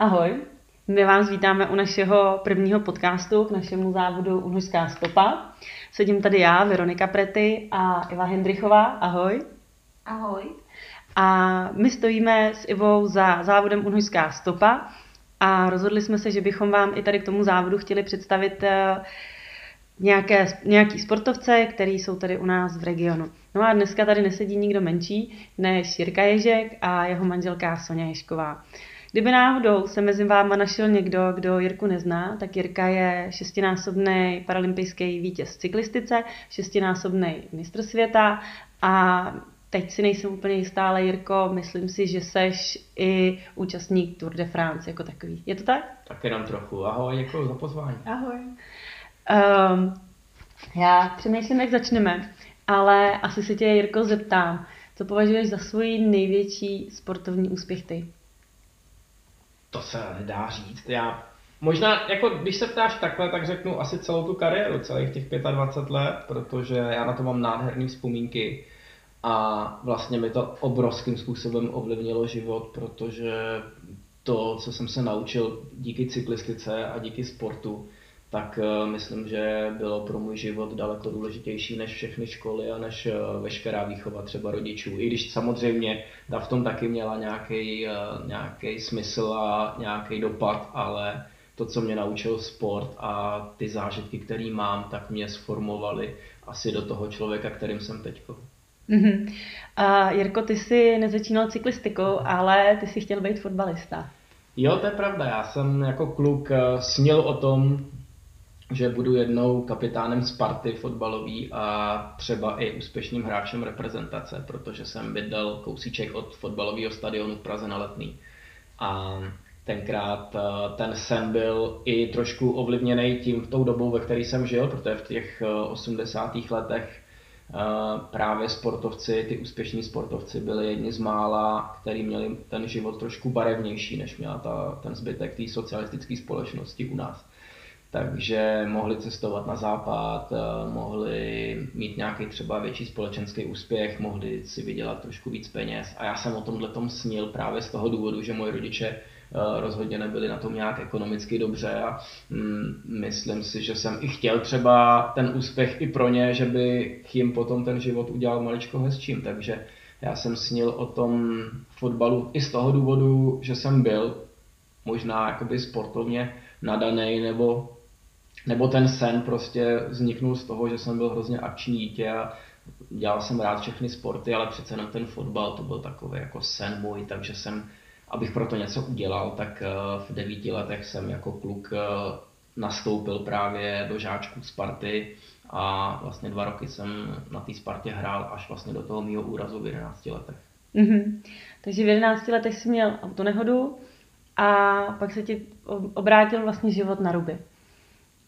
Ahoj, my vás vítáme u našeho prvního podcastu k našemu závodu Unhořská stopa. Sedím tady já, Veronika Prety a Iva Hendrichová. Ahoj. Ahoj. A my stojíme s Ivou za závodem Unhořská stopa a rozhodli jsme se, že bychom vám i tady k tomu závodu chtěli představit eh, nějaké, nějaký sportovce, který jsou tady u nás v regionu. No a dneska tady nesedí nikdo menší než Jirka Ježek a jeho manželka Sonja Ješková. Kdyby náhodou se mezi váma našel někdo, kdo Jirku nezná, tak Jirka je šestinásobný paralympijský vítěz cyklistice, šestinásobný mistr světa a teď si nejsem úplně jistá, ale Jirko, myslím si, že seš i účastník Tour de France jako takový. Je to tak? Tak jenom trochu. Ahoj, děkuji za pozvání. Ahoj. Um, já přemýšlím, jak začneme, ale asi se tě, Jirko, zeptám, co považuješ za svůj největší sportovní úspěch ty? To se nedá říct. Já možná, jako když se ptáš takhle, tak řeknu asi celou tu kariéru, celých těch 25 let, protože já na to mám nádherné vzpomínky a vlastně mi to obrovským způsobem ovlivnilo život, protože to, co jsem se naučil díky cyklistice a díky sportu, tak uh, myslím, že bylo pro můj život daleko důležitější než všechny školy a než uh, veškerá výchova třeba rodičů. I když samozřejmě ta v tom taky měla nějaký, uh, nějaký smysl a nějaký dopad, ale to, co mě naučil sport a ty zážitky, které mám, tak mě sformovaly asi do toho člověka, kterým jsem teď. Mm-hmm. A Jirko, ty jsi nezačínal cyklistikou, ale ty jsi chtěl být fotbalista. Jo, to je pravda. Já jsem jako kluk snil o tom že budu jednou kapitánem Sparty fotbalový a třeba i úspěšným hráčem reprezentace, protože jsem bydlel kousíček od fotbalového stadionu v Praze na Letný. A tenkrát eh, ten sen byl i trošku ovlivněný tím tou dobou, ve které jsem žil, protože v těch 80. Eh, letech eh, právě sportovci, ty úspěšní sportovci byli jedni z mála, kteří měli ten život trošku barevnější, než měla ta, ten zbytek té socialistické společnosti u nás takže mohli cestovat na západ, eh, mohli mít nějaký třeba větší společenský úspěch, mohli si vydělat trošku víc peněz. A já jsem o tomhle tom snil právě z toho důvodu, že moji rodiče eh, rozhodně nebyli na tom nějak ekonomicky dobře a mm, myslím si, že jsem i chtěl třeba ten úspěch i pro ně, že by jim potom ten život udělal maličko hezčím, takže já jsem snil o tom fotbalu i z toho důvodu, že jsem byl možná jakoby sportovně nadaný nebo nebo ten sen prostě vzniknul z toho, že jsem byl hrozně akční dítě a dělal jsem rád všechny sporty, ale přece jenom ten fotbal to byl takový jako sen můj, takže jsem, abych pro to něco udělal, tak eh, v devíti letech jsem jako kluk eh, nastoupil právě do žáčků Sparty a vlastně dva roky jsem na té Spartě hrál až vlastně do toho mého úrazu v 11 letech. Mm-hmm. Takže v 11 letech jsi měl autonehodu a pak se ti obrátil vlastně život na ruby.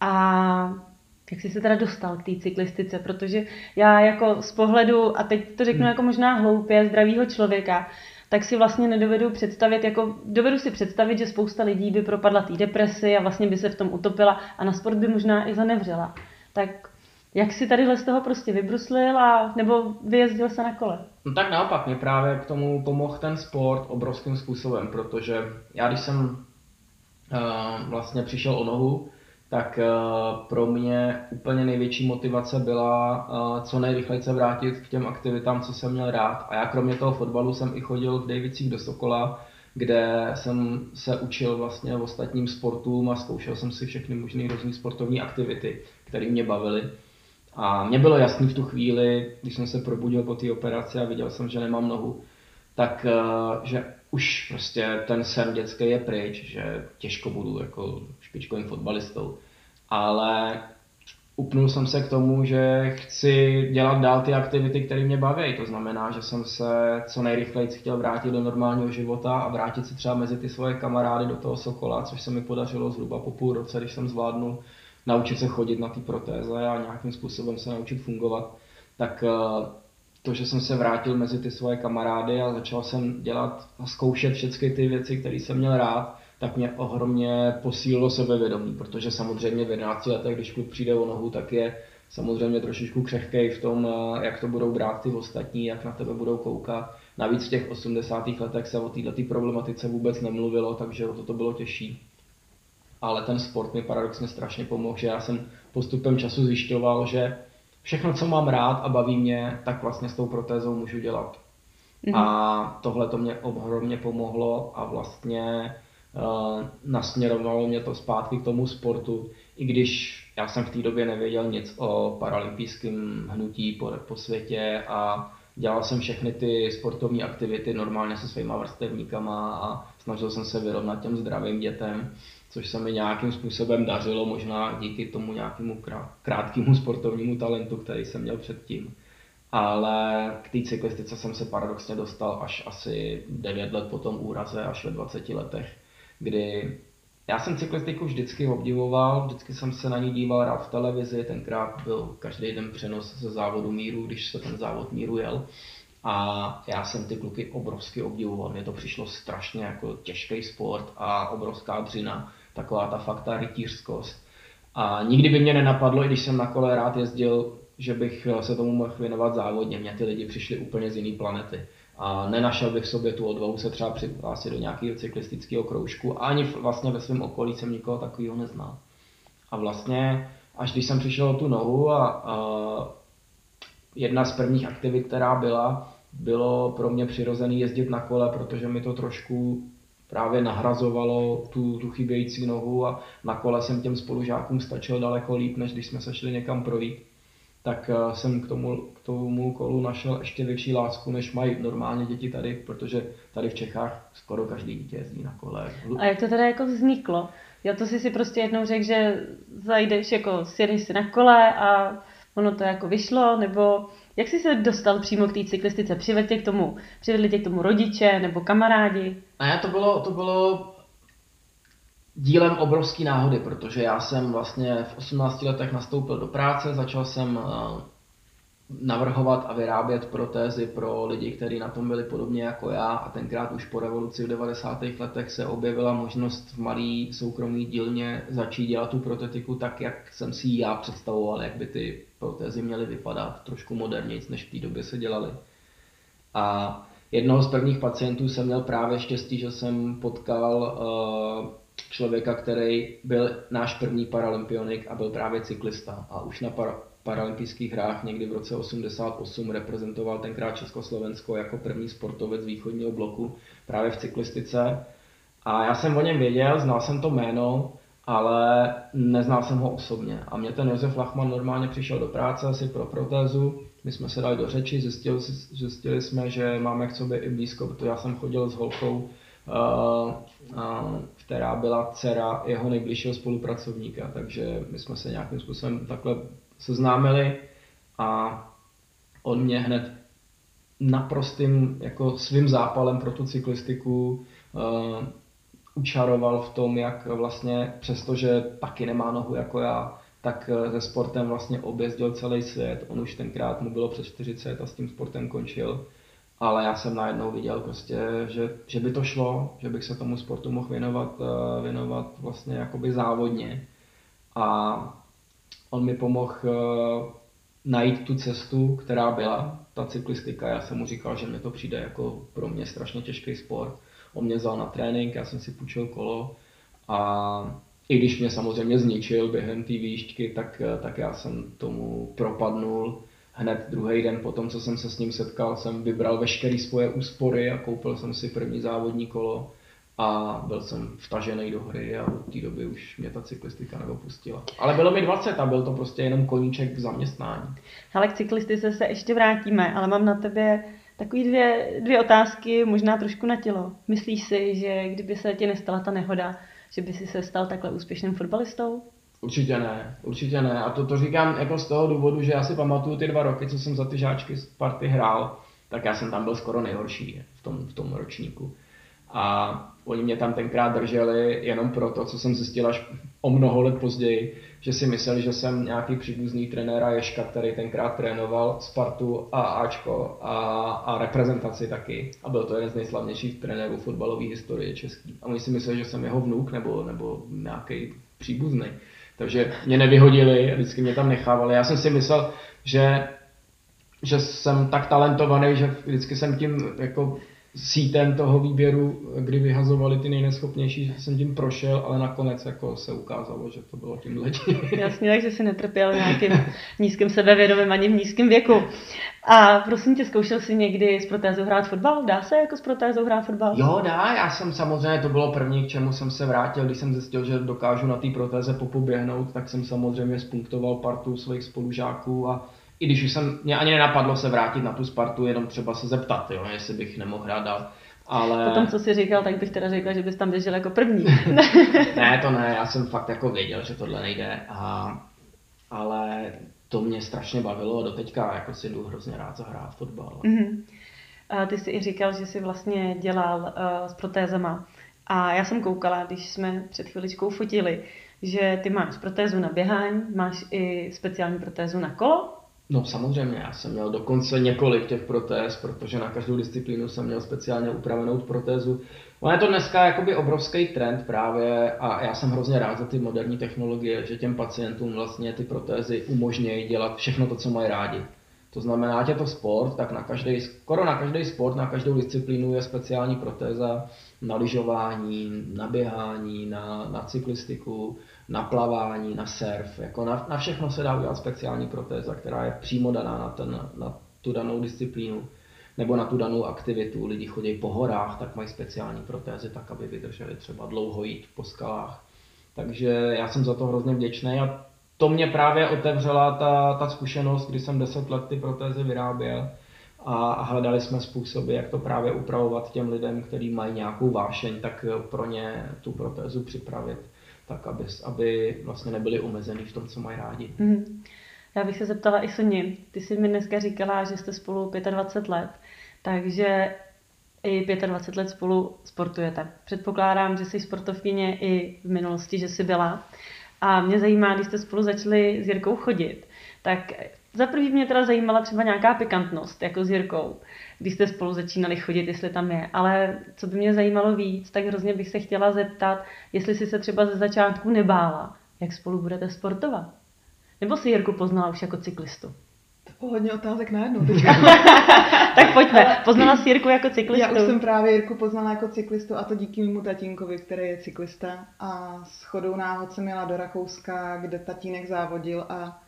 A jak jsi se teda dostal k té cyklistice, protože já jako z pohledu, a teď to řeknu hmm. jako možná hloupě, zdravého člověka, tak si vlastně nedovedu představit, jako dovedu si představit, že spousta lidí by propadla té depresi a vlastně by se v tom utopila a na sport by možná i zanevřela. Tak jak si tady z toho prostě vybruslil a nebo vyjezdil se na kole? No tak naopak, mě právě k tomu pomohl ten sport obrovským způsobem, protože já když jsem uh, vlastně přišel o nohu, tak eh, pro mě úplně největší motivace byla eh, co nejrychleji se vrátit k těm aktivitám, co jsem měl rád. A já kromě toho fotbalu jsem i chodil v Davicích do Sokola, kde jsem se učil vlastně v ostatním sportům a zkoušel jsem si všechny možné různé sportovní aktivity, které mě bavily. A mně bylo jasný v tu chvíli, když jsem se probudil po té operaci a viděl jsem, že nemám nohu, tak eh, že už prostě ten sen dětský je pryč, že těžko budu jako špičkovým fotbalistou. Ale upnul jsem se k tomu, že chci dělat dál ty aktivity, které mě baví. To znamená, že jsem se co nejrychleji chtěl vrátit do normálního života a vrátit se třeba mezi ty svoje kamarády do toho Sokola, což se mi podařilo zhruba po půl roce, když jsem zvládnul naučit se chodit na ty protéze a nějakým způsobem se naučit fungovat. Tak eh, to, že jsem se vrátil mezi ty svoje kamarády a začal jsem dělat a zkoušet všechny ty věci, které jsem měl rád, tak mě ohromně posílilo sebevědomí, protože samozřejmě v 11 letech, když kluk přijde o nohu, tak je samozřejmě trošičku křehkej v tom, eh, jak to budou brát ty ostatní, jak na tebe budou koukat. navíc v těch 80. letech se o této problematice vůbec nemluvilo, takže o to, to bylo těžší. Ale ten sport mi paradoxně strašně pomohl, že já jsem postupem času zjišťoval, že všechno, co mám rád a baví mě, tak vlastně s tou protézou můžu dělat. Mm-hmm. A tohle to mě ohromně pomohlo a vlastně nasměrovalo mě to zpátky k tomu sportu, i když já jsem v té době nevěděl nic o paralympijském hnutí po, po světě a dělal jsem všechny ty sportovní aktivity normálně se svýma vrstevníkama a snažil jsem se vyrovnat těm zdravým dětem, což se mi nějakým způsobem dařilo, možná díky tomu nějakému krátkému sportovnímu talentu, který jsem měl předtím. Ale k té cyklistice jsem se paradoxně dostal až asi 9 let po tom úraze, až ve 20 letech, kdy já jsem cyklistiku vždycky obdivoval, vždycky jsem se na ní díval rád v televizi, tenkrát byl každý den přenos ze závodu míru, když se ten závod míru jel. A já jsem ty kluky obrovsky obdivoval, mně to přišlo strašně jako těžký sport a obrovská dřina, taková ta fakt ta rytířskost. A nikdy by mě nenapadlo, i když jsem na kole rád jezdil, že bych se tomu mohl věnovat závodně. Mě ty lidi přišli úplně z jiné planety a nenašel bych v sobě tu odvahu se třeba přihlásit do nějakého cyklistického kroužku a ani vlastně ve svém okolí jsem nikoho takového neznal. A vlastně, až když jsem přišel o tu nohu a, a jedna z prvních aktivit, která byla, bylo pro mě přirozený jezdit na kole, protože mi to trošku právě nahrazovalo tu, tu chybějící nohu a na kole jsem těm spolužákům stačil daleko líp, než když jsme se šli někam projít tak eh, jsem k tomu, k tomu kolu našel ještě větší lásku, než mají normálně děti tady, protože tady v Čechách skoro každý dítě jezdí na kole. A jak to teda jako vzniklo? Já to si si prostě jednou řekl, že zajdeš, jako sjedeš si na kole a ono to jako vyšlo, nebo jak jsi se dostal přímo k té cyklistice? Přivedli tě k tomu, přivedli tě k tomu rodiče nebo kamarádi? A já to bylo, to bylo dílem obrovské náhody, protože já jsem vlastně v 18 letech nastoupil do práce, začal jsem eh, navrhovat a vyrábět protézy pro lidi, kteří na tom byli podobně jako já a tenkrát už po revoluci v 90. letech se objevila možnost v malý soukromý dílně začít dělat tu protetiku tak, jak jsem si já představoval, jak by ty protézy měly vypadat, trošku modernějc, než v té době se dělaly. A jednoho z prvních pacientů jsem měl právě štěstí, že jsem potkal uh, člověka, který byl náš první paralympionik a byl právě cyklista. A už na para, paralympijských hrách někdy v roce 88 reprezentoval tenkrát Československo jako první sportovec východního bloku právě v cyklistice. A já jsem o něm věděl, znal jsem to jméno, ale neznal jsem ho osobně. A mě ten Josef Lachman normálně přišel do práce asi pro protézu, my jsme se dali do řeči, zjistili, zjistili jsme, že máme k sobě i blízko, protože já jsem chodil s holkou která byla dcera jeho nejbližšího spolupracovníka, takže my jsme se nějakým způsobem takhle seznámili a on mě hned naprostým jako svým zápalem pro tu cyklistiku uh, učaroval v tom, jak vlastně, přestože taky nemá nohu jako já, tak se sportem vlastně objezdil celý svět. On už tenkrát mu bylo přes 40 a s tím sportem končil ale já jsem najednou viděl prostě, že, že by to šlo, že bych se tomu sportu mohl věnovat, eh, věnovat vlastně jakoby závodně. A on mi pomohl eh, najít tu cestu, která byla ta cyklistika. Já jsem mu říkal, že mi to přijde jako pro mě strašně těžký sport. On mě vzal na trénink, já jsem si půjčil kolo a i když mě samozřejmě zničil během té výšťky, tak, eh, tak já jsem tomu propadnul hned druhý den po tom, co jsem se s ním setkal, jsem vybral veškeré svoje úspory a koupil jsem si první závodní kolo a byl jsem vtažený do hry a od té doby už mě ta cyklistika neopustila. Ale bylo mi 20 a byl to prostě jenom koníček k zaměstnání. Ale k cyklistice se ještě vrátíme, ale mám na tebe takové dvě, dvě otázky, možná trošku na tělo. Myslíš si, že kdyby se ti nestala ta nehoda, že by si se stal takhle úspěšným fotbalistou? Určitě ne, určitě ne. A to, to říkám jako z toho důvodu, že já si pamatuju ty dva roky, co jsem za ty žáčky z party hrál, tak já jsem tam byl skoro nejhorší v tom, v tom ročníku. A oni mě tam tenkrát drželi jenom proto, co jsem zjistil až o mnoho let později, že si mysleli, že jsem nějaký příbuzný trenéra Ješka, který tenkrát trénoval Spartu a Ačko a, a reprezentaci taky. A byl to jeden z nejslavnějších trenérů fotbalové historie český. A oni si mysleli, že jsem jeho vnuk nebo, nebo nějaký příbuzný. Takže mě nevyhodili, vždycky mě tam nechávali. Já jsem si myslel, že že jsem tak talentovaný, že vždycky jsem tím jako sítem toho výběru, kdy vyhazovali ty nejneschopnější, že jsem tím prošel, ale nakonec jako se ukázalo, že to bylo tím tím. Jasně, takže si netrpěl nějakým nízkým sebevědomím ani v nízkém věku. A prosím tě, zkoušel jsi někdy s protézou hrát fotbal? Dá se jako s protézou hrát fotbal? Jo, dá. Já jsem samozřejmě, to bylo první, k čemu jsem se vrátil, když jsem zjistil, že dokážu na té protéze popoběhnout, tak jsem samozřejmě spunktoval partu svých spolužáků a i když už jsem, mě ani nenapadlo se vrátit na tu Spartu, jenom třeba se zeptat, jo, jestli bych nemohl hrát dál. Ale... Potom, co jsi říkal, tak bych teda řekla, že bys tam běžel jako první. ne, to ne, já jsem fakt jako věděl, že tohle nejde, a, ale to mě strašně bavilo a doteďka jako si jdu hrozně rád zahrát fotbal. Mm-hmm. A ty jsi i říkal, že jsi vlastně dělal uh, s protézama. A já jsem koukala, když jsme před chviličkou fotili, že ty máš protézu na běhání, máš i speciální protézu na kolo No samozřejmě, já jsem měl dokonce několik těch protéz, protože na každou disciplínu jsem měl speciálně upravenou protézu. Ono je to dneska jakoby obrovský trend právě a já jsem hrozně rád za ty moderní technologie, že těm pacientům vlastně ty protézy umožňují dělat všechno to, co mají rádi. To znamená, ať je to sport, tak na každý, skoro na každý sport, na každou disciplínu je speciální protéza na lyžování, na běhání, na, na cyklistiku, na plavání, na surf. Jako na, na všechno se dá udělat speciální protéza, která je přímo daná na, ten, na tu danou disciplínu nebo na tu danou aktivitu. Lidi chodí po horách, tak mají speciální protézy, tak aby vydrželi třeba dlouho jít po skalách. Takže já jsem za to hrozně vděčný a to mě právě otevřela ta, ta zkušenost, kdy jsem 10 let ty protézy vyráběl a hledali jsme způsoby, jak to právě upravovat těm lidem, kteří mají nějakou vášeň, tak pro ně tu protézu připravit tak aby, aby vlastně nebyli omezený v tom, co mají rádi. Mm. Já bych se zeptala i Soni. Ty jsi mi dneska říkala, že jste spolu 25 let, takže i 25 let spolu sportujete. Předpokládám, že jsi sportovkyně i v minulosti, že jsi byla. A mě zajímá, když jste spolu začali s Jirkou chodit, tak za prvý mě teda zajímala třeba nějaká pikantnost, jako s Jirkou, když jste spolu začínali chodit, jestli tam je. Ale co by mě zajímalo víc, tak hrozně bych se chtěla zeptat, jestli si se třeba ze začátku nebála, jak spolu budete sportovat. Nebo si Jirku poznala už jako cyklistu? To bylo hodně otázek najednou tak pojďme. Poznala jsi Jirku jako cyklistu? Já už jsem právě Jirku poznala jako cyklistu a to díky mému tatínkovi, který je cyklista. A s chodou náhod jsem jela do Rakouska, kde tatínek závodil a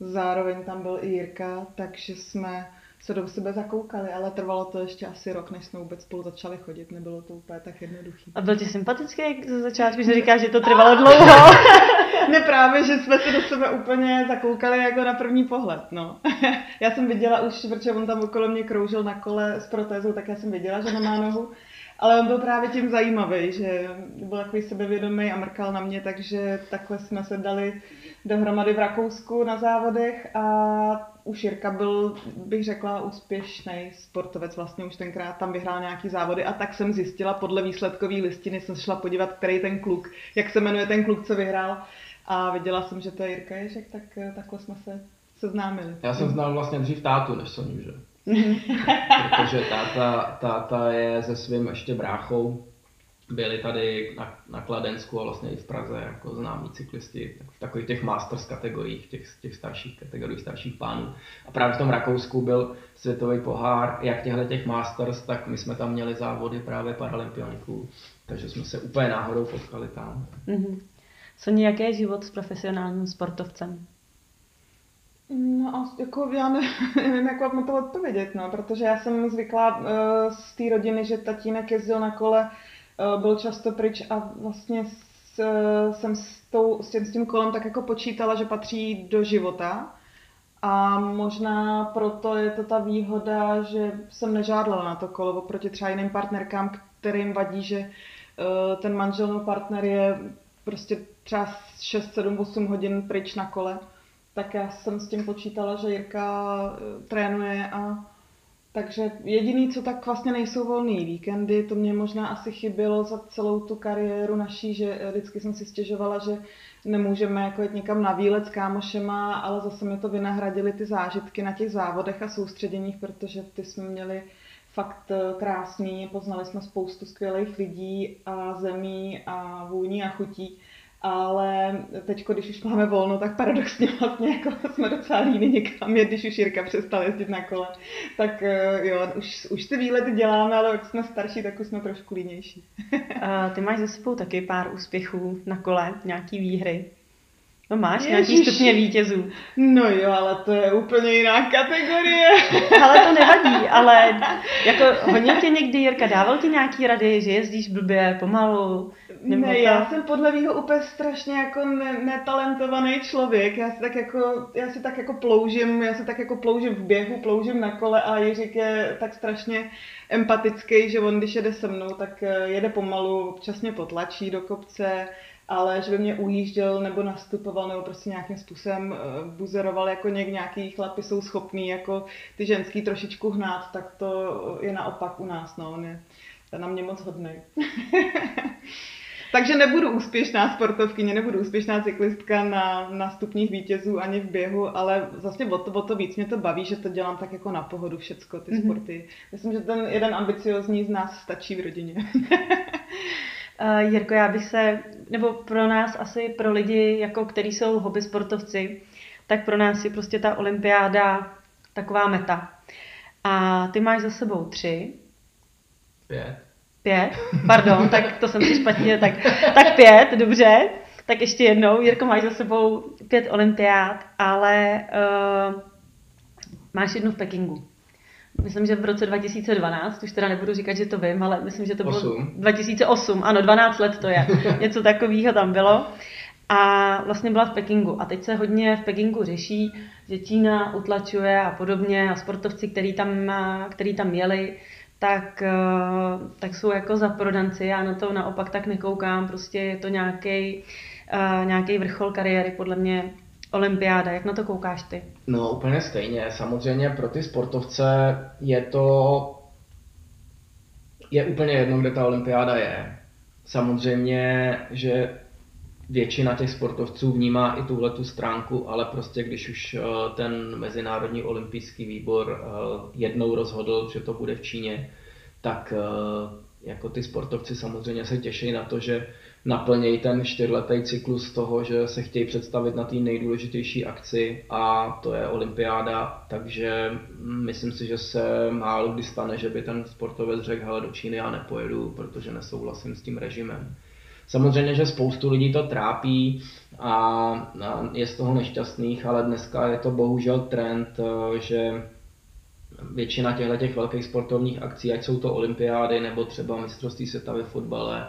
Zároveň tam byl i Jirka, takže jsme se do sebe zakoukali, ale trvalo to ještě asi rok, než jsme vůbec spolu začali chodit. Nebylo to úplně tak jednoduché. A byl ti sympatický jak ze začátku, že říkáš, že to trvalo dlouho? ne právě, že jsme se do sebe úplně zakoukali jako na první pohled. No. já jsem viděla už, protože on tam okolo mě kroužil na kole s protézou, tak já jsem viděla, že nemá nohu. Ale on byl právě tím zajímavý, že byl takový sebevědomý a mrkal na mě, takže takhle jsme se dali dohromady v Rakousku na závodech a už Jirka byl, bych řekla, úspěšný sportovec. Vlastně už tenkrát tam vyhrál nějaký závody a tak jsem zjistila podle výsledkové listiny, jsem šla podívat, který ten kluk, jak se jmenuje ten kluk, co vyhrál. A viděla jsem, že to je Jirka Ježek, tak takhle jsme se seznámili. Já jsem znal vlastně dřív tátu, než jsem že? Protože táta, táta je se svým ještě bráchou byli tady na, na Kladensku a vlastně i v Praze jako známí cyklisti v takových těch masters kategoriích, těch, těch starších kategoriích, starších pánů. A právě v tom Rakousku byl světový pohár, jak těchto těch masters, tak my jsme tam měli závody právě paralympioniků, takže jsme se úplně náhodou potkali tam. Mm-hmm. Co nějaký je život s profesionálním sportovcem? No a jako já ne, nevím, jak vám to odpovědět, no, protože já jsem zvyklá uh, z té rodiny, že tatínek jezdil na kole byl často pryč a vlastně s, jsem s, tou, s, tím, s tím kolem tak jako počítala, že patří do života. A možná proto je to ta výhoda, že jsem nežádala na to kolo oproti třeba jiným partnerkám, kterým vadí, že eh, ten manžel nebo partner je prostě třeba 6, 7, 8 hodin pryč na kole. Tak já jsem s tím počítala, že Jirka eh, trénuje a takže jediný, co tak vlastně nejsou volný víkendy, to mě možná asi chybělo za celou tu kariéru naší, že vždycky jsem si stěžovala, že nemůžeme jako jít někam na výlet s kámošema, ale zase mi to vynahradili ty zážitky na těch závodech a soustředěních, protože ty jsme měli fakt eh, krásný, poznali jsme spoustu skvělých lidí a zemí a vůní a chutí ale teď, když už máme volno, tak paradoxně vlastně jako jsme docela líní někam jet, když už Jirka přestal jezdit na kole. Tak eh, jo, už, už ty výlety děláme, ale jak jsme starší, tak už jsme trošku línější. A ty máš za sebou taky pár úspěchů na kole, nějaký výhry. No máš Ježiš. nějaký stupně vítězů. No jo, ale to je úplně jiná kategorie. ale to nevadí, ale jako hodně tě někdy Jirka dával ti nějaký rady, že jezdíš blbě, pomalu? Nebo ne, to? já jsem podle mého úplně strašně jako ne, netalentovaný člověk. Já si tak jako, já si tak jako ploužím, já si tak jako ploužím v běhu, ploužím na kole a Jiřík je tak strašně empatický, že on když jede se mnou, tak eh, jede pomalu, občas mě potlačí do kopce, ale že by mě ujížděl nebo nastupoval nebo prostě nějakým způsobem eh, buzeroval, jako něk, nějaký chlapy jsou schopný jako ty ženský trošičku hnát, tak to je naopak u nás, no, on je na mě moc hodný. Takže nebudu úspěšná sportovkyně, nebudu úspěšná cyklistka na, na stupních vítězů ani v běhu, ale vlastně o to, o to víc mě to baví, že to dělám tak jako na pohodu všecko, ty mm-hmm. sporty. Myslím, že ten jeden ambiciozní z nás stačí v rodině. Uh, Jirko, já bych se, nebo pro nás asi pro lidi, jako který jsou hobby sportovci, tak pro nás je prostě ta olympiáda taková meta. A ty máš za sebou tři. Pět. Pět? Pardon, tak to jsem si špatně, tak, tak pět, dobře. Tak ještě jednou, Jirko, máš za sebou pět olympiád, ale uh, máš jednu v Pekingu. Myslím, že v roce 2012, už teda nebudu říkat, že to vím, ale myslím, že to bylo 8. 2008, ano, 12 let to je. Něco takového tam bylo. A vlastně byla v Pekingu. A teď se hodně v Pekingu řeší, že Čína utlačuje a podobně a sportovci, který tam, který tam jeli, tak, eh, tak jsou jako za prodanci. Já na to naopak tak nekoukám. Prostě je to nějaký uh, nějaký vrchol kariéry podle mě olympiáda. Jak na to koukáš ty? No úplně stejně. Samozřejmě pro ty sportovce je to je úplně jedno, kde ta olympiáda je. Samozřejmě, že většina těch sportovců vnímá i tuhle tu stránku, ale prostě když už eh, ten Mezinárodní olympijský výbor eh, jednou rozhodl, že to bude v Číně, tak eh, jako ty sportovci samozřejmě se těší na to, že naplnějí ten čtyřletý cyklus toho, že se chtějí představit na té nejdůležitější akci a to je olympiáda, takže myslím si, že se málo kdy stane, že by ten sportovec řekl, hele do Číny já nepojedu, protože nesouhlasím s tím režimem. Samozřejmě, že spoustu lidí to trápí a je z toho nešťastných, ale dneska je to bohužel trend, že většina těchto těch velkých sportovních akcí, ať jsou to olympiády nebo třeba mistrovství světa ve fotbale,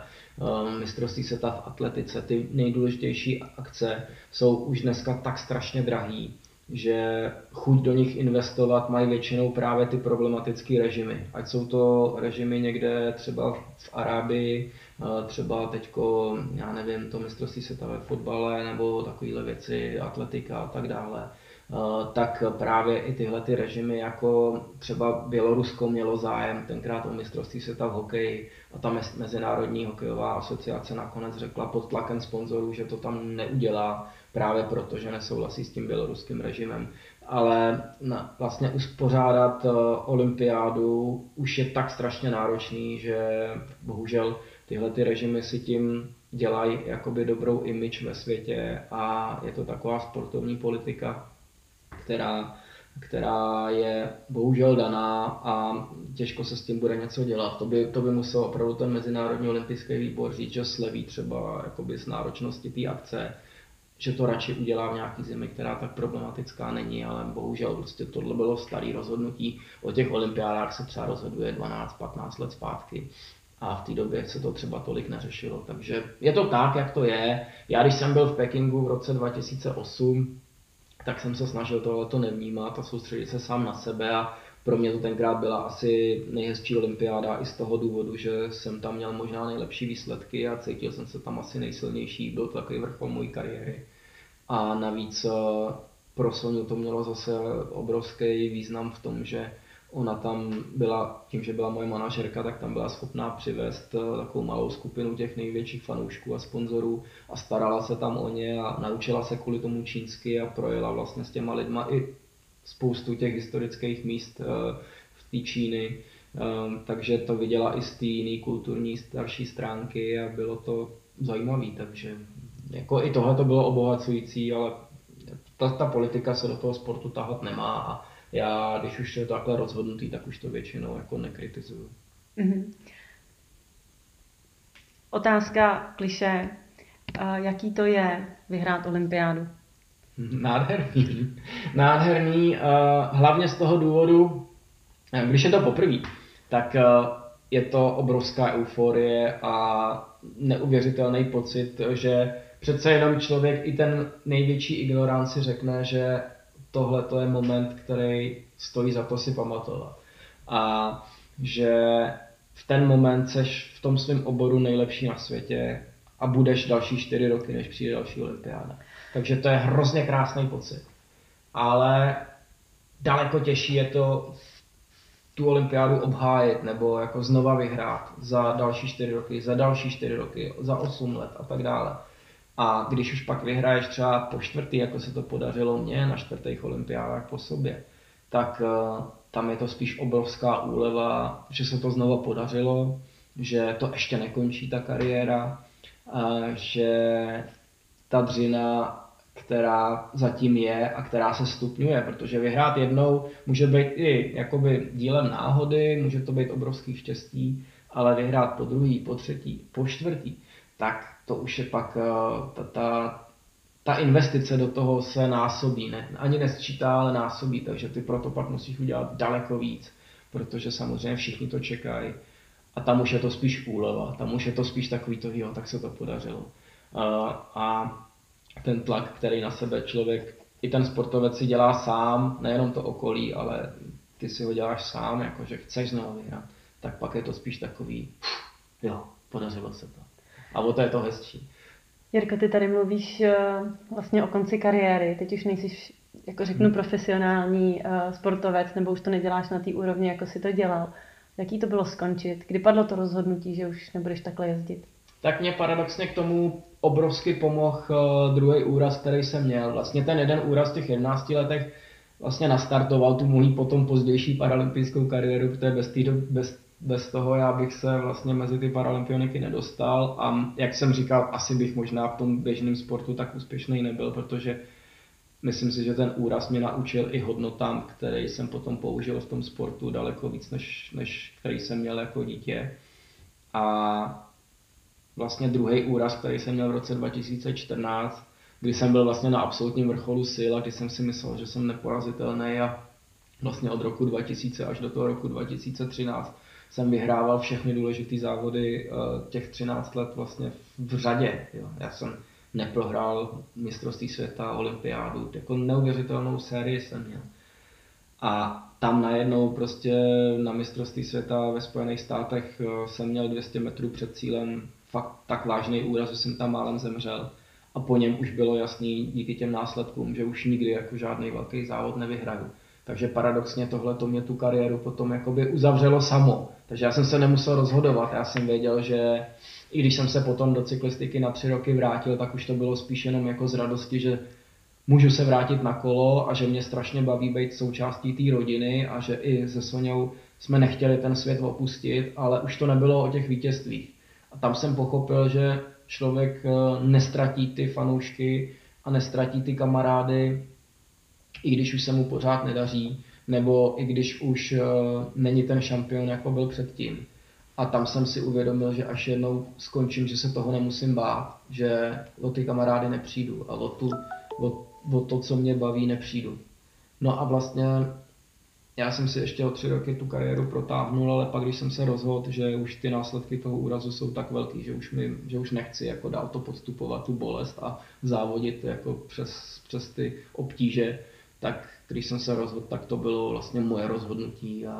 mistrovství světa v atletice, ty nejdůležitější akce jsou už dneska tak strašně drahý, že chuť do nich investovat mají většinou právě ty problematické režimy. Ať jsou to režimy někde třeba v Arábii, uh, třeba teďko, já nevím, to mistrovství světa ve fotbale nebo takovéhle věci, atletika a tak dále Eh, tak právě i tyhle ty režimy, jako třeba Bělorusko mělo zájem tenkrát o mistrovství světa v hokeji a ta Mezinárodní hokejová asociace nakonec řekla pod tlakem sponzorů, že to tam neudělá právě proto, že nesouhlasí s tím běloruským režimem. Ale na, vlastně uspořádat uh, olympiádu už je tak strašně náročný, že bohužel tyhle ty režimy si tím dělají jakoby dobrou image ve světě a je to taková sportovní politika, která, která je bohužel daná a těžko se s tím bude něco dělat. To by, to by musel opravdu ten Mezinárodní olympijský výbor říct, že sleví třeba jakoby z náročnosti té akce, že to radši udělá v nějaký zemi, která tak problematická není, ale bohužel prostě tohle bylo starý rozhodnutí. O těch olympiádách se třeba rozhoduje 12-15 let zpátky a v té době se to třeba tolik neřešilo. Takže je to tak, jak to je. Já když jsem byl v Pekingu v roce 2008, tak jsem se snažil tohleto nevnímat a soustředit se sám na sebe a pro mě to tenkrát byla asi nejhezčí olympiáda i z toho důvodu, že jsem tam měl možná nejlepší výsledky a cítil jsem se tam asi nejsilnější, byl to takový vrchol mojí kariéry. A navíc eh, pro Soniu to mělo zase obrovský význam v tom, že ona tam byla, tím, že byla moje manažerka, tak tam byla schopná přivést eh, takovou malou skupinu těch největších fanoušků a sponzorů a starala se tam o ně a naučila se kvůli tomu čínsky a projela vlastně s těma lidma i spoustu těch historických míst eh, v té Číny. Ehm, takže to viděla i z té jiné kulturní starší stránky a bylo to zajímavé, takže jako i tohle to bylo obohacující, ale ta, ta politika se do toho sportu tahat nemá a já, když už je takhle rozhodnutý, tak už to většinou jako nekritizuju. Mm-hmm. Otázka kliše. Jaký to je vyhrát olympiádu? Nádherný. Nádherný, hlavně z toho důvodu, když je to poprvé, tak je to obrovská euforie a neuvěřitelný pocit, že přece jenom člověk i ten největší ignorant si řekne, že tohle to je moment, který stojí za to si pamatovat. A že v ten moment seš v tom svém oboru nejlepší na světě a budeš další čtyři roky, než přijde další olympiáda. Takže to je hrozně krásný pocit. Ale daleko těžší je to tu olympiádu obhájit nebo jako znova vyhrát za další čtyři roky, za další čtyři roky, za osm let a tak dále. A když už pak vyhraješ třeba po čtvrtý, jako se to podařilo mně na čtvrtých olympiádách po sobě, tak uh, tam je to spíš obrovská úleva, že se to znova podařilo, že to ještě nekončí ta kariéra, že ta dřina která zatím je a která se stupňuje, protože vyhrát jednou může být i jakoby dílem náhody, může to být obrovský štěstí, ale vyhrát po druhý, po třetí, po čtvrtý, tak to už je pak eh, ta, ta, ta investice do toho se násobí, ne, ani nesčítá, ale násobí, takže ty proto pak musíš udělat daleko víc, protože samozřejmě všichni to čekají a tam už je to spíš úleva, tam už je to spíš takový to, jo, tak se to podařilo. Uh, a ten tlak, který na sebe člověk, i ten sportovec si dělá sám, nejenom to okolí, ale ty si ho děláš sám, jako že chceš znovu vyhrát, tak pak je to spíš takový, jo, podařilo se to. A o to je to hezčí. Jirko, ty tady mluvíš eh, vlastně o konci kariéry, teď už nejsi, jako řeknu, hmm. profesionální uh, sportovec, nebo už to neděláš na té úrovni, jako si to dělal. Jaký to bylo skončit? Kdy padlo to rozhodnutí, že už nebudeš takhle jezdit? Tak mě paradoxně k tomu obrovsky pomohl uh, druhý úraz, který jsem měl. Vlastně ten jeden úraz v těch 11 letech vlastně nastartoval tu mojí potom pozdější paralympijskou kariéru, protože bez, tý, bez, bez toho já bych se vlastně mezi ty paralympioniky nedostal a jak jsem říkal, asi bych možná v tom běžném sportu tak úspěšný nebyl, protože myslím si, že ten úraz mě naučil i hodnotám, který jsem potom použil v tom sportu daleko víc, než, než který jsem měl jako dítě. A vlastně druhý úraz, který jsem měl v roce 2014, kdy jsem byl vlastně na absolutním vrcholu sil a kdy jsem si myslel, že jsem neporazitelný a vlastně od roku 2000 až do toho roku 2013 jsem vyhrával všechny důležité závody eh, těch 13 let vlastně v řadě. Jo. Já jsem neprohrál mistrovství světa, olympiádu, jako neuvěřitelnou sérii jsem měl. A tam najednou prostě na mistrovství světa ve Spojených státech eh, jsem měl 200 metrů před cílem fakt tak vážný úraz, že jsem tam málem zemřel. A po něm už bylo jasný díky těm následkům, že už nikdy jako žádný velký závod nevyhraju. Takže paradoxně tohle to mě tu kariéru potom jakoby uzavřelo samo. Takže já jsem se nemusel rozhodovat, já jsem věděl, že i když jsem se potom do cyklistiky na tři roky vrátil, tak už to bylo spíš jenom jako z radosti, že můžu se vrátit na kolo a že mě strašně baví být součástí té rodiny a že i se Soňou jsme nechtěli ten svět opustit, ale už to nebylo o těch vítězstvích. A tam jsem pochopil, že člověk eh, nestratí ty fanoušky a nestratí ty kamarády, i když už se mu pořád nedaří, nebo i když už eh, není ten šampion, jako byl předtím. A tam jsem si uvědomil, že až jednou skončím, že se toho nemusím bát, že o ty kamarády nepřijdu a o, tu, o, o to, co mě baví, nepřijdu. No a vlastně já jsem si ještě o tři roky tu kariéru protáhnul, ale pak když jsem se rozhodl, že už ty následky toho úrazu jsou tak velký, že už, mi, že už nechci jako dál to podstupovat, tu bolest a závodit jako přes, přes ty obtíže, tak když jsem se rozhodl, tak to bylo vlastně moje rozhodnutí a,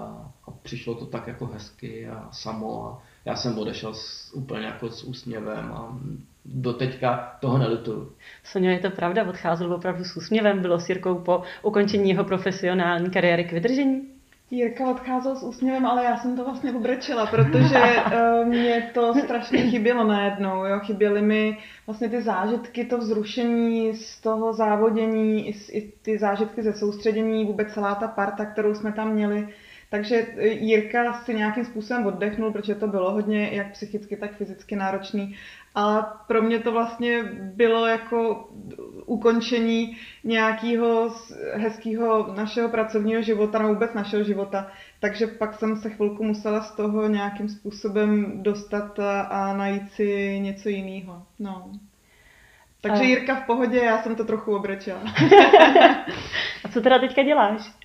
a přišlo to tak jako hezky a samo a já jsem odešel s, úplně jako s úsměvem a do teďka toho nelituju. Sonja, je to pravda, odcházel opravdu s úsměvem, bylo s Jirkou po ukončení jeho profesionální kariéry k vydržení? Jirka odcházel s úsměvem, ale já jsem to vlastně obrečela, protože uh, mě to strašně chybělo najednou. Jo? Chyběly mi vlastně ty zážitky, to vzrušení z toho závodění, i, i ty zážitky ze soustředění, vůbec celá ta parta, kterou jsme tam měli, Takže eh, Jirka si nějakým způsobem oddechnul, protože to bylo hodně jak psychicky, tak fyzicky náročný. A pro mě to vlastně bylo jako ukončení nějakého hezkého našeho pracovního života, nebo vůbec našeho života. Takže pak jsem se chvilku musela z toho nějakým způsobem dostat a, najít si něco jiného. No. Takže. Jirka v pohodě, já jsem to trochu obrečela. a co teda teďka děláš?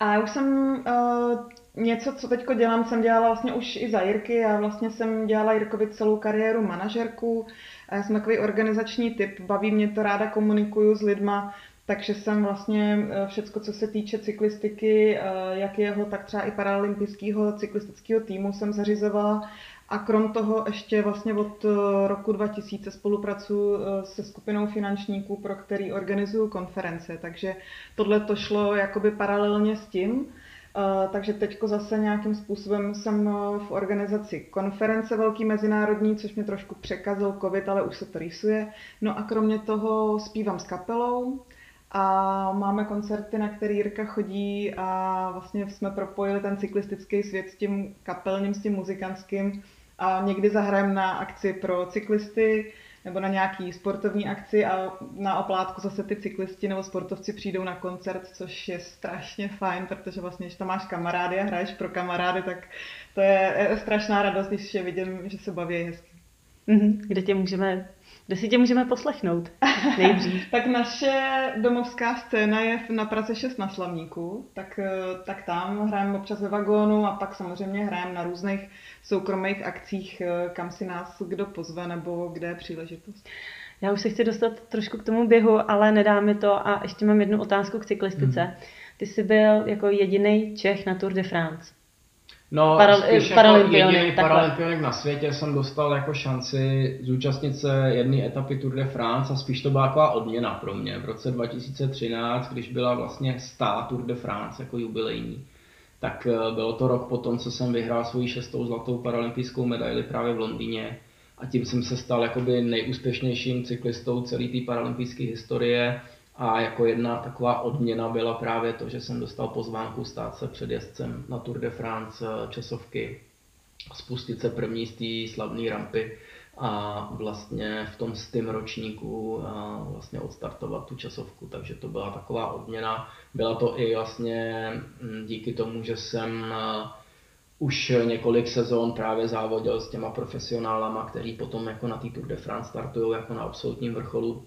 A já už jsem uh, něco, co teďko dělám, jsem dělala vlastně už i za Jirky. Já vlastně jsem dělala Jirkovi celou kariéru manažerku. Já jsem takový organizační typ, baví mě to, ráda komunikuju s lidma, takže jsem vlastně eh, všecko, co se týče cyklistiky, eh, jak jeho, tak třeba i paralympijského cyklistického týmu jsem zařizovala. A krom toho ještě vlastně od eh, roku 2000 spolupracuji se skupinou finančníků, pro který organizuju konference. Takže tohle to šlo jakoby paralelně s tím. Takže teďko zase nějakým způsobem jsem v organizaci konference velký mezinárodní, což mě trošku překazil covid, ale už se to rýsuje. No a kromě toho zpívám s kapelou, a máme koncerty, na který Jirka chodí a vlastně jsme propojili ten cyklistický svět s tím kapelním, s tím muzikantským a někdy zahrajeme na akci pro cyklisty nebo na nějaký sportovní akci a na oplátku zase ty cyklisti nebo sportovci přijdou na koncert, což je strašně fajn, protože vlastně, když tam máš kamarády a hraješ pro kamarády, tak to je strašná radost, když je vidím, že se baví hezky. Mhm, kde tě můžeme kde si tě můžeme poslechnout nejdřív? tak naše domovská scéna je na Praze 6 na Slavníku, tak, eh, tak tam hrajeme občas ve vagónu a pak samozřejmě hrajeme na různých soukromých akcích, eh, kam si nás kdo pozve nebo kde je příležitost. Já už se chci dostat trošku k tomu běhu, ale nedá mi to a ještě mám jednu otázku k cyklistice. Hmm. Ty jsi byl jako jediný Čech na Tour de France. No, Paral- spíš jako jediný paralympionik na světě jsem dostal jako šanci zúčastnit se jedné etapy Tour de France a spíš to byla taková odměna pro mě. V roce 2013, když byla vlastně stá Tour de France jako jubilejní, tak eh, bylo to rok potom, co jsem vyhrál svoji šestou zlatou paralympijskou medaili právě v Londýně a tím jsem se stal jakoby nejúspěšnějším cyklistou celé té paralympijské historie a jako jedna taková odměna byla právě to, že jsem dostal pozvánku stát se předjezdcem na Tour de France eh, časovky, spustit se první z té slavné rampy a vlastně v tom stým ročníku eh, vlastně odstartovat tu časovku, takže to byla taková odměna. Byla to i vlastně hm, díky tomu, že jsem eh, už několik sezon právě závodil s těma profesionálama, kteří potom jako na té Tour de France startují jako na absolutním vrcholu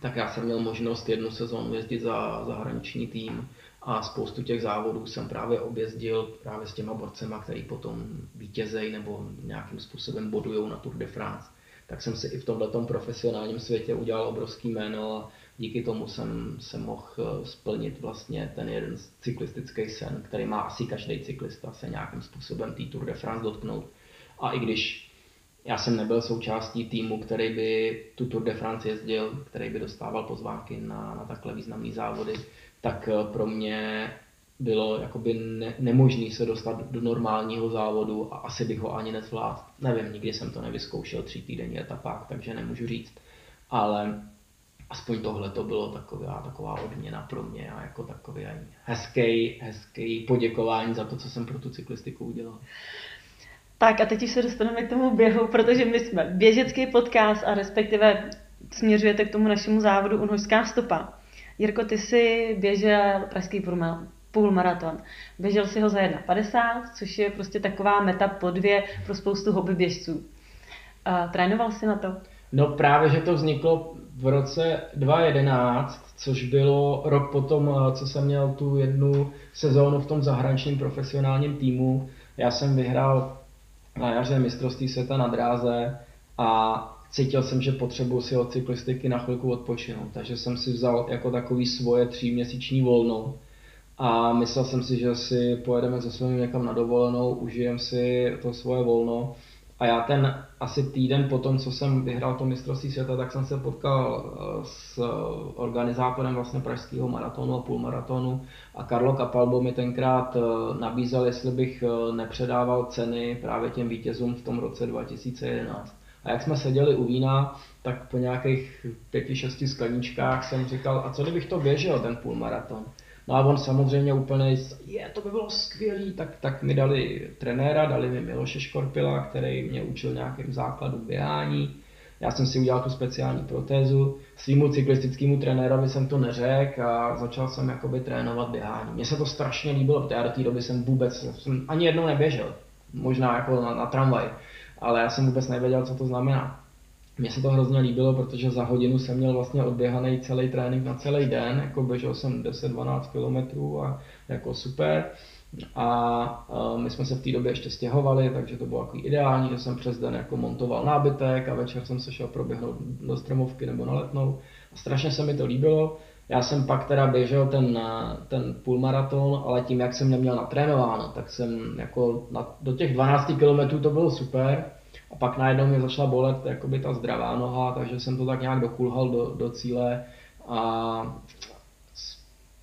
tak já jsem měl možnost jednu sezónu jezdit za zahraniční tým a spoustu těch závodů jsem právě objezdil právě s těma borcema, který potom vítězej nebo nějakým způsobem bodují na Tour de France. Tak jsem si i v tomto profesionálním světě udělal obrovský jméno a díky tomu jsem se mohl eh, splnit vlastně ten jeden cyklistický sen, který má asi každý cyklista se nějakým způsobem té Tour de France dotknout. A i když já jsem nebyl součástí týmu, který by tu Tour de France jezdil, který by dostával pozvánky na, na takhle významné závody, tak eh, pro mě bylo jakoby ne, nemožné se dostat do normálního závodu a asi bych ho ani nezvládl. Nevím, nikdy jsem to nevyzkoušel tří týdenní etapák, takže nemůžu říct. Ale aspoň tohle to bylo taková, taková odměna pro mě a jako takový hezký, hezký poděkování za to, co jsem pro tu cyklistiku udělal. Tak a teď už se dostaneme k tomu běhu, protože my jsme běžecký podcast a respektive směřujete k tomu našemu závodu Unhožská stopa. Jirko, ty jsi běžel pražský půlmaraton. Běžel si ho za 1,50, což je prostě taková meta po dvě pro spoustu hobby běžců. A trénoval jsi na to? No právě, že to vzniklo v roce 2011, což bylo rok potom, co jsem měl tu jednu sezónu v tom zahraničním profesionálním týmu. Já jsem vyhrál na jaře mistrovství světa na dráze a cítil jsem, že potřebuji si od cyklistiky na chvilku odpočinout, takže jsem si vzal jako takový svoje tříměsíční volno a myslel jsem si, že si pojedeme se svým někam na dovolenou, užijem si to svoje volno a já ten asi týden po tom, co jsem vyhrál to mistrovství světa, tak jsem se potkal eh, s organizátorem vlastně pražského maratonu a půlmaratonu a Karlo Kapalbo mi tenkrát eh, nabízel, jestli bych eh, nepředával ceny právě těm vítězům v tom roce 2011. A jak jsme seděli u vína, tak po nějakých pěti, šesti skleničkách jsem říkal, a co kdybych to běžel, ten půlmaraton? No a on samozřejmě úplně, je, to by bylo skvělý, tak, tak mi dali trenéra, dali mi Miloše Škorpila, který mě učil nějakým základům běhání. Já jsem si udělal tu speciální protézu. Svýmu cyklistickému trenérovi jsem to neřekl a začal jsem jakoby trénovat běhání. Mně se to strašně líbilo, protože já do té doby jsem vůbec, jsem ani jednou neběžel. Možná jako na, na tramvaj, ale já jsem vůbec nevěděl, co to znamená. Mně se to hrozně líbilo, protože za hodinu jsem měl vlastně odběhaný celý trénink na celý den, jako běžel jsem 10-12 km a jako super. A my jsme se v té době ještě stěhovali, takže to bylo jako ideální, že jsem přes den jako montoval nábytek a večer jsem se šel proběhnout do stromovky nebo na letnou. A strašně se mi to líbilo. Já jsem pak teda běžel ten, ten půlmaraton, ale tím, jak jsem neměl natrénováno, tak jsem jako na, do těch 12 km to bylo super. A pak najednou mě začala bolet jakoby ta zdravá noha, takže jsem to tak nějak dokulhal do, do cíle. A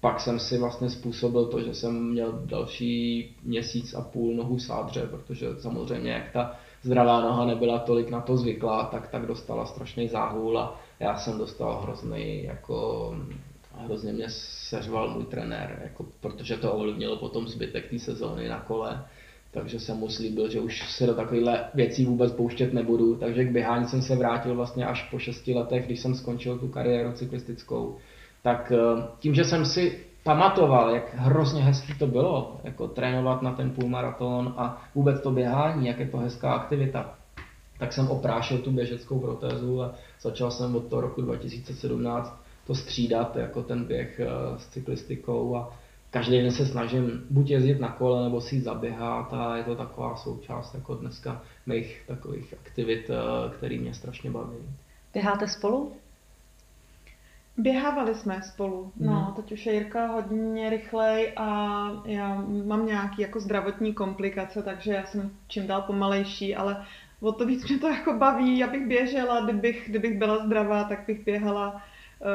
pak jsem si vlastně způsobil to, že jsem měl další měsíc a půl nohu sádře, protože samozřejmě jak ta zdravá noha nebyla tolik na to zvyklá, tak tak dostala strašný záhul a já jsem dostal hrozný jako hrozně mě seřval můj trenér, jako, protože to ovlivnilo potom zbytek té sezóny na kole takže jsem mu slíbil, že už se do takovýchhle věcí vůbec pouštět nebudu, takže k běhání jsem se vrátil vlastně až po šesti letech, když jsem skončil tu kariéru cyklistickou. Tak eh, tím, že jsem si pamatoval, jak hrozně hezký to bylo, jako trénovat na ten půlmaraton a vůbec to běhání, jak je to hezká aktivita, tak jsem oprášil tu běžeckou protézu a začal jsem od toho roku 2017 to střídat, jako ten běh eh, s cyklistikou a každý den se snažím buď jezdit na kole, nebo si zaběhat a je to taková součást jako dneska mých takových aktivit, eh, které mě strašně baví. Běháte spolu? Běhávali jsme spolu, no, mm. teď už je Jirka hodně rychlej a já mám nějaký jako zdravotní komplikace, takže já jsem čím dál pomalejší, ale o to víc mě to jako baví, abych běžela, kdybych, kdybych byla zdravá, tak bych běhala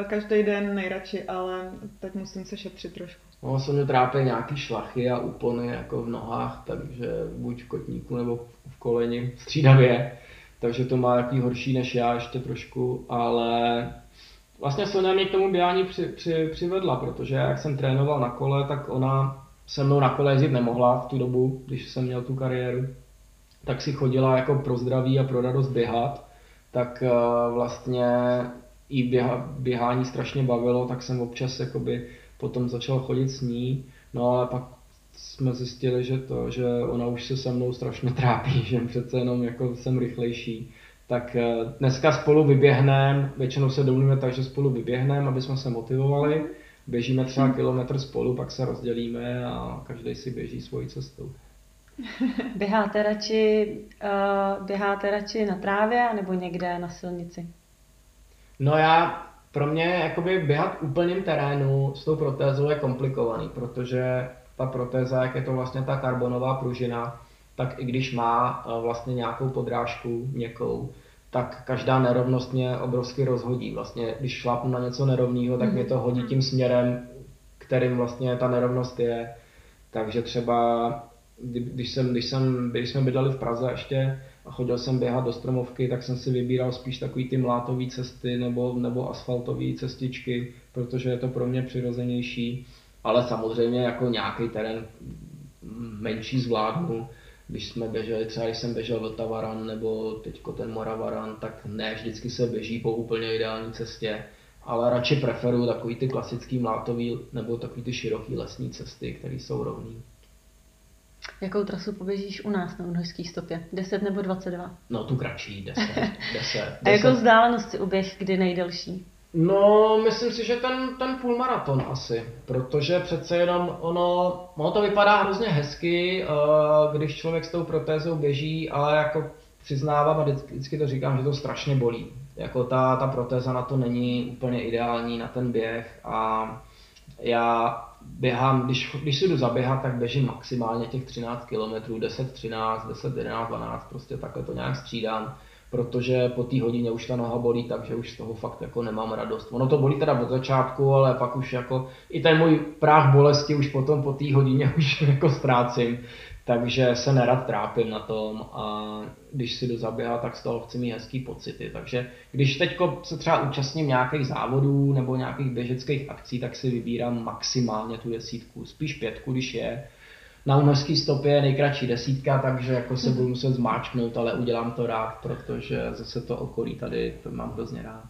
eh, každý den nejradši, ale teď musím se šetřit trošku. No, se mě trápí nějaký šlachy a úpony jako v nohách, takže buď v kotníku nebo v koleni střídavě. Takže to má jaký horší než já ještě trošku, ale vlastně Sonia mě k tomu běhání při, při, přivedla, protože jak jsem trénoval na kole, tak ona se mnou na kole jezdit nemohla v tu dobu, když jsem měl tu kariéru. Tak si chodila jako pro zdraví a pro radost běhat, tak eh, vlastně i běha, běhání strašně bavilo, tak jsem občas jakoby potom začal chodit s ní, no ale pak jsme zjistili, že to, že ona už se se mnou strašně trápí, že přece jenom jako jsem rychlejší. Tak eh, dneska spolu vyběhneme, většinou se domluvíme tak, že spolu vyběhneme, aby jsme se motivovali. Běžíme třeba kilometr spolu, pak se rozdělíme a každý si běží svojí cestou. Běháte radši, uh, běháte radši na trávě nebo někde na silnici? No já pro mě jakoby běhat úplným terénu s tou protézou je komplikovaný, protože ta protéza, jak je to vlastně ta karbonová pružina, tak i když má eh, vlastně nějakou podrážku měkkou, tak každá nerovnost mě obrovsky rozhodí. Vlastně, když šlapnu na něco nerovného, tak mě to mhm. hodí tím směrem, kterým vlastně ta nerovnost je. Takže třeba, když, jsem, když, jsem, když jsme bydleli v Praze ještě, a chodil jsem běhat do stromovky, tak jsem si vybíral spíš takový ty mlátové cesty nebo, nebo asfaltové cestičky, protože je to pro mě přirozenější. Ale samozřejmě jako nějaký terén menší zvládnu. Když jsme běželi, třeba když jsem běžel Vltavaran nebo teďko ten Moravaran, tak ne vždycky se běží po úplně ideální cestě, ale radši preferuju takový ty klasický mlátový nebo takový ty široký lesní cesty, které jsou rovný. Jakou trasu poběžíš u nás na Unhojské stopě? 10 nebo 22? No tu kratší, 10. 10, A jakou vzdálenost si uběh kdy nejdelší? No, myslím si, že ten, ten půlmaraton asi, protože přece jenom ono, ono to vypadá hrozně hezky, uh, když člověk s tou protézou běží, ale jako přiznávám a vždycky, vždycky to říkám, že to strašně bolí. Jako ta, ta protéza na to není úplně ideální na ten běh a já běhám, když, když si jdu zaběhat, tak běžím maximálně těch 13 km, 10, 13, 10, 11, 12, prostě takhle to nějak střídám, protože po té hodině už ta noha bolí, takže už z toho fakt jako nemám radost. Ono to bolí teda od začátku, ale pak už jako i ten můj práh bolesti už potom po té hodině už jako ztrácím, takže se nerad trápím na tom a když si jdu zaběhat, tak z toho chci mít hezký pocity. Takže když teď se třeba účastním nějakých závodů nebo nějakých běžeckých akcí, tak si vybírám maximálně tu desítku, spíš pětku, když je. Na unorský stopě je nejkratší desítka, takže jako se budu muset zmáčknout, ale udělám to rád, protože zase to okolí tady to mám hrozně rád.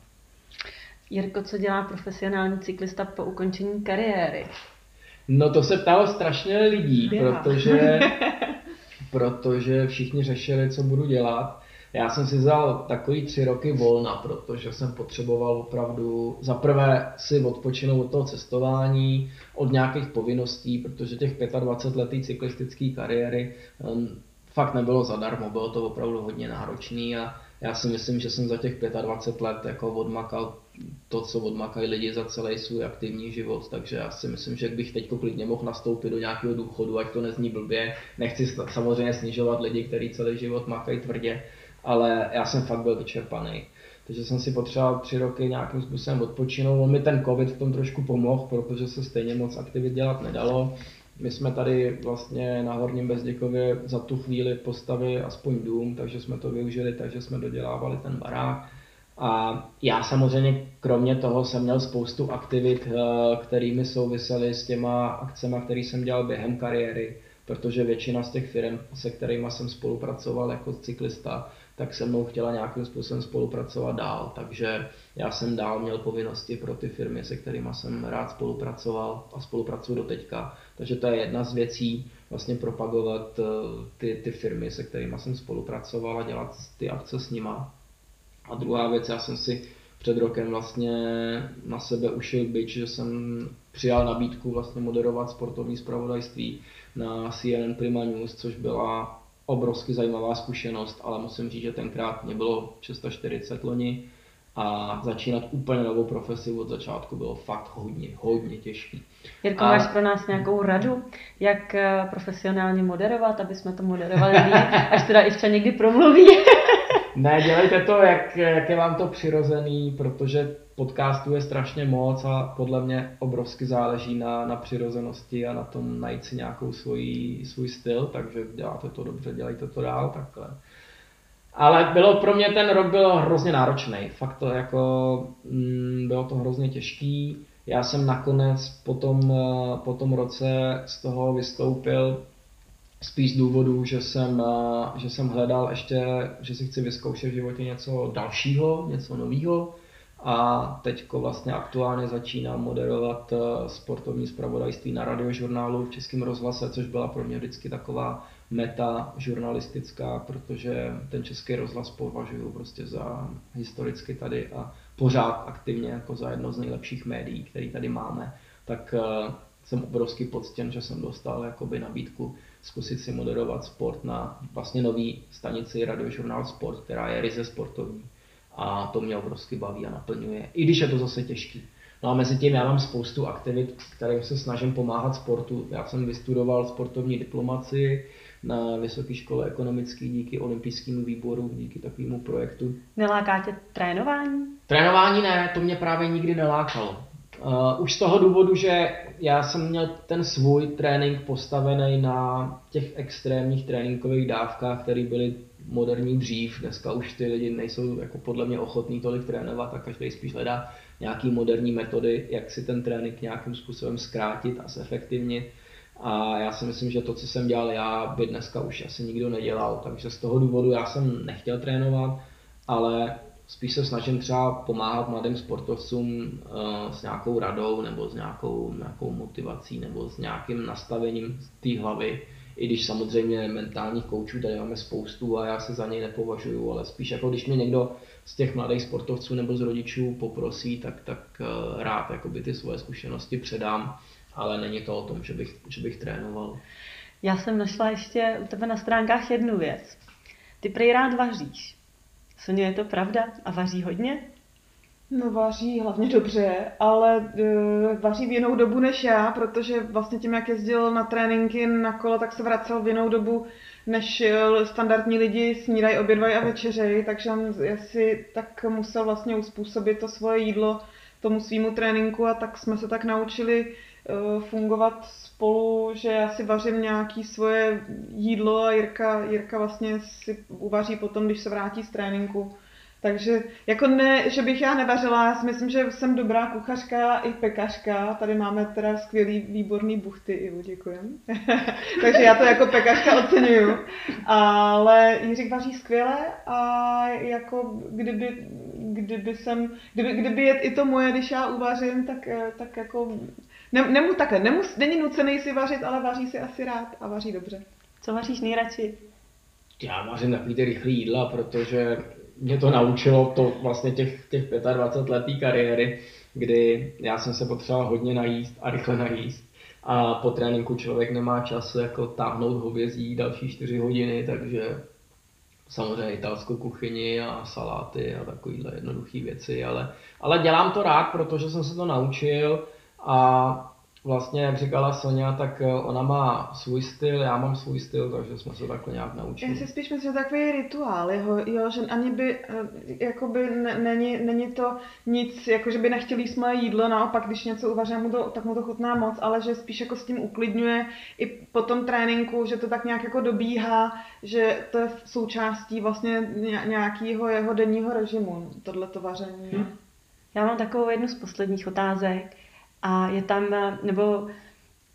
Jirko, co dělá profesionální cyklista po ukončení kariéry? No to se ptalo strašně lidí, protože, protože všichni řešili, co budu dělat. Já jsem si vzal takový tři roky volna, protože jsem potřeboval opravdu za prvé si odpočinout od toho cestování, od nějakých povinností, protože těch 25 letý cyklistické kariéry um, fakt nebylo zadarmo, bylo to opravdu hodně náročný a já si myslím, že jsem za těch 25 let jako odmakal to, co odmakají lidi za celý svůj aktivní život, takže já si myslím, že bych teď klidně mohl nastoupit do nějakého důchodu, ať to nezní blbě. Nechci samozřejmě snižovat lidi, kteří celý život makají tvrdě, ale já jsem fakt byl vyčerpaný. Takže jsem si potřeboval tři roky nějakým způsobem odpočinout. On mi ten covid v tom trošku pomohl, protože se stejně moc aktivit dělat nedalo. My jsme tady vlastně na Horním Bezděkově za tu chvíli postavili aspoň dům, takže jsme to využili, takže jsme dodělávali ten barák. A já samozřejmě kromě toho jsem měl spoustu aktivit, eh, kterými souvisely s těma akcemi, které jsem dělal během kariéry, protože většina z těch firm, se kterými jsem spolupracoval jako cyklista, tak se mnou chtěla nějakým způsobem spolupracovat dál. Takže já jsem dál měl povinnosti pro ty firmy, se kterými jsem rád spolupracoval a spolupracuju do teďka. Takže to je jedna z věcí, vlastně propagovat eh, ty, ty firmy, se kterými jsem spolupracoval a dělat ty akce s nima. A druhá věc, já jsem si před rokem vlastně na sebe ušil byč, že jsem přijal nabídku vlastně moderovat sportovní zpravodajství na CNN Prima News, což byla obrovsky zajímavá zkušenost, ale musím říct, že tenkrát mě bylo 640 loni a začínat úplně novou profesi od začátku bylo fakt hodně, hodně těžký. Jirko, a... máš pro nás nějakou radu, jak eh, profesionálně moderovat, aby jsme to moderovali až teda Ivča někdy promluví? ne, dělejte to, jak, jak je vám to přirozený, protože podcastů je strašně moc a podle mě obrovsky záleží na, na přirozenosti a na tom najít si nějakou svůj, svůj styl, takže děláte to dobře, dělejte to dál takhle. Ale bylo pro mě ten rok byl hrozně náročný. Fakt to jako, mm, bylo to hrozně těžký. Já jsem nakonec po tom, po tom roce z toho vystoupil spíš z důvodu, že jsem, eh, že jsem hledal ještě, že si chci vyzkoušet v životě něco dalšího, něco nového. A teďko vlastně aktuálně začínám moderovat eh, sportovní zpravodajství na radiožurnálu v Českém rozhlase, což byla pro mě vždycky taková meta žurnalistická, protože ten český rozhlas považuji prostě za historicky tady a pořád aktivně jako za jedno z nejlepších médií, který tady máme, tak uh, jsem obrovský poctěn, že jsem dostal jakoby nabídku zkusit si moderovat sport na vlastně nový stanici Radiožurnál Sport, která je ryze sportovní. A to mě obrovsky baví a naplňuje, i když je to zase těžký. No a mezi tím já mám spoustu aktivit, kterým se snažím pomáhat sportu. Já jsem vystudoval sportovní diplomaci, na Vysoké škole ekonomické díky olympijskému výboru, díky takovému projektu. Neláká tě trénování? Trénování ne, to mě právě nikdy nelákalo. Uh, už z toho důvodu, že já jsem měl ten svůj trénink postavený na těch extrémních tréninkových dávkách, které byly moderní dřív. Dneska už ty lidi nejsou jako podle mě ochotní tolik trénovat a každý spíš hledá nějaký moderní metody, jak si ten trénink nějakým způsobem zkrátit a zefektivnit. A já si myslím, že to, co jsem dělal já, by dneska už asi nikdo nedělal. Takže z toho důvodu já jsem nechtěl trénovat, ale spíš se snažím třeba pomáhat mladým sportovcům uh, s nějakou radou nebo s nějakou, nějakou motivací nebo s nějakým nastavením té hlavy. I když samozřejmě mentálních koučů tady máme spoustu a já se za něj nepovažuju, ale spíš jako když mě někdo z těch mladých sportovců nebo z rodičů poprosí, tak, tak uh, rád jakoby ty svoje zkušenosti předám ale není to o tom, že bych, že bych trénoval. Já jsem našla ještě u tebe na stránkách jednu věc. Ty prej rád vaříš. Soně, je to pravda? A vaří hodně? No vaří hlavně dobře, ale uh, vaří v jinou dobu než já, protože vlastně tím, jak jezdil na tréninky na kolo, tak se vracel v jinou dobu, než standardní lidi snídají, obědvají a večeřej, takže on si tak musel vlastně uspůsobit to svoje jídlo tomu svýmu tréninku a tak jsme se tak naučili uh, fungovat spolu, že já si vařím nějaký svoje jídlo a Jirka, Jirka vlastně si uvaří potom, když se vrátí z tréninku. Takže jako ne, že bych já nevařila, já si myslím, že jsem dobrá kuchařka i pekařka. Tady máme teda skvělý, výborný buchty, Ivo, děkujem. Takže já to jako pekařka oceňuju. Ale Jiřík vaří skvěle a jako kdyby, kdyby jsem, kdyby, kdyby je i to moje, když já uvařím, tak, tak jako ne, nemu, takhle, nemus, není nucený si vařit, ale vaří si asi rád a vaří dobře. Co vaříš nejradši? Já vařím takový ty rychlý jídla, protože mě to naučilo to vlastně těch, těch 25 letý kariéry, kdy já jsem se potřeboval hodně najíst a rychle najíst. A po tréninku člověk nemá čas jako táhnout hovězí další 4 hodiny, takže samozřejmě italskou kuchyni a saláty a takovéhle jednoduché věci, ale, ale dělám to rád, protože jsem se to naučil a vlastně, jak říkala Sonja, tak eh, ona má svůj styl, já mám svůj styl, takže jsme se takhle nějak naučili. Já si spíš myslím, že takový rituál, jeho, jo, že ani by, eh, jakoby ne, není, není to nic, jako že by nechtěl jíst moje jídlo, naopak, když něco uvaří, mu to, tak mu to chutná moc, ale že spíš jako s tím uklidňuje i po tom tréninku, že to tak nějak jako dobíhá, že to je součástí vlastně nějakého jeho denního režimu, tohleto vaření. Hmm. Já mám takovou jednu z posledních otázek a je tam, nebo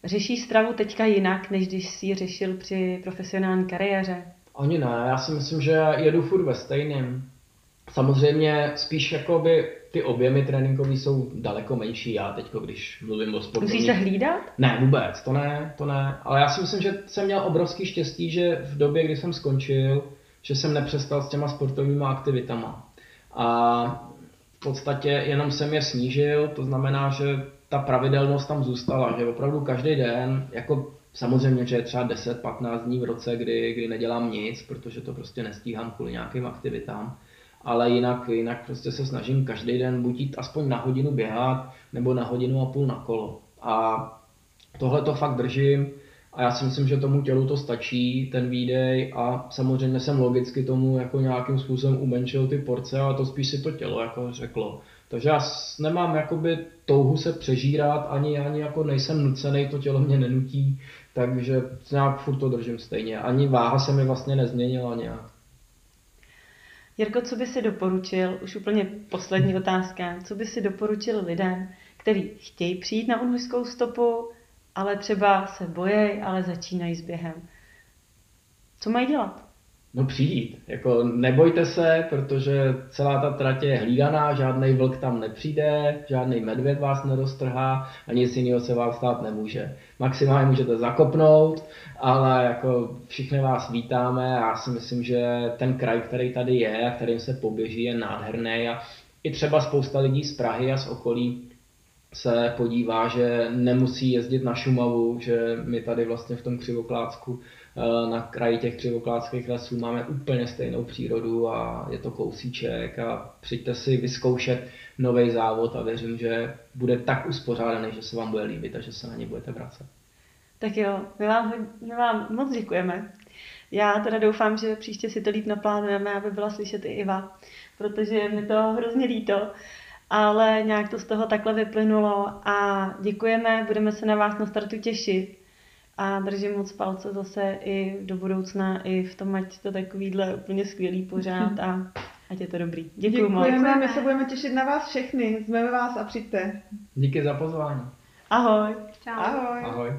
řeší stravu teďka jinak, než když si ji řešil při profesionální kariéře? Ani ne, já si myslím, že jedu furt ve stejném. Samozřejmě spíš jakoby ty objemy tréninkové jsou daleko menší, já teď, když mluvím o sportu. Musíš se hlídat? Ne, vůbec, to ne, to ne. Ale já si myslím, že jsem měl obrovský štěstí, že v době, kdy jsem skončil, že jsem nepřestal s těma sportovníma aktivitama. A v podstatě jenom jsem je snížil, to znamená, že ta pravidelnost tam zůstala, že opravdu každý den, jako samozřejmě, že je třeba 10-15 dní v roce, kdy, kdy nedělám nic, protože to prostě nestíhám kvůli nějakým aktivitám, ale jinak, jinak prostě se snažím každý den buď jít aspoň na hodinu běhat, nebo na hodinu a půl na kolo. A tohle to fakt držím a já si myslím, že tomu tělu to stačí, ten výdej a samozřejmě jsem logicky tomu jako nějakým způsobem umenšil ty porce, ale to spíš si to tělo jako řeklo. Takže já nemám jakoby touhu se přežírat, ani, ani jako nejsem nucený, to tělo mě nenutí, takže nějak furt to držím stejně. Ani váha se mi vlastně nezměnila nějak. Jirko, co by si doporučil, už úplně poslední otázka, co by si doporučil lidem, kteří chtějí přijít na unhojskou stopu, ale třeba se bojejí, ale začínají s během? Co mají dělat? No přijít. Jako nebojte se, protože celá ta trať je hlídaná, žádný vlk tam nepřijde, žádný medvěd vás neroztrhá a nic jiného se vám stát nemůže. Maximálně můžete zakopnout, ale jako všichni vás vítáme a já si myslím, že ten kraj, který tady je a kterým se poběží, je nádherný a i třeba spousta lidí z Prahy a z okolí se podívá, že nemusí jezdit na Šumavu, že my tady vlastně v tom Křivoklácku na kraji těch křivokládských lesů máme úplně stejnou přírodu a je to kousíček a přijďte si vyzkoušet nový závod a věřím, že bude tak uspořádaný, že se vám bude líbit a že se na ně budete vracet. Tak jo, my vám, my vám moc děkujeme. Já teda doufám, že příště si to líp naplánujeme, aby byla slyšet i Iva, protože mi to hrozně líto, ale nějak to z toho takhle vyplynulo a děkujeme, budeme se na vás na startu těšit a držím moc palce zase i do budoucna, i v tom, ať to takovýhle úplně skvělý pořád a ať je to dobrý. Děkuji moc. Děkujeme, my se budeme těšit na vás všechny. Zveme vás a přijďte. Díky za pozvání. Ahoj. Čau. Ahoj. Ahoj.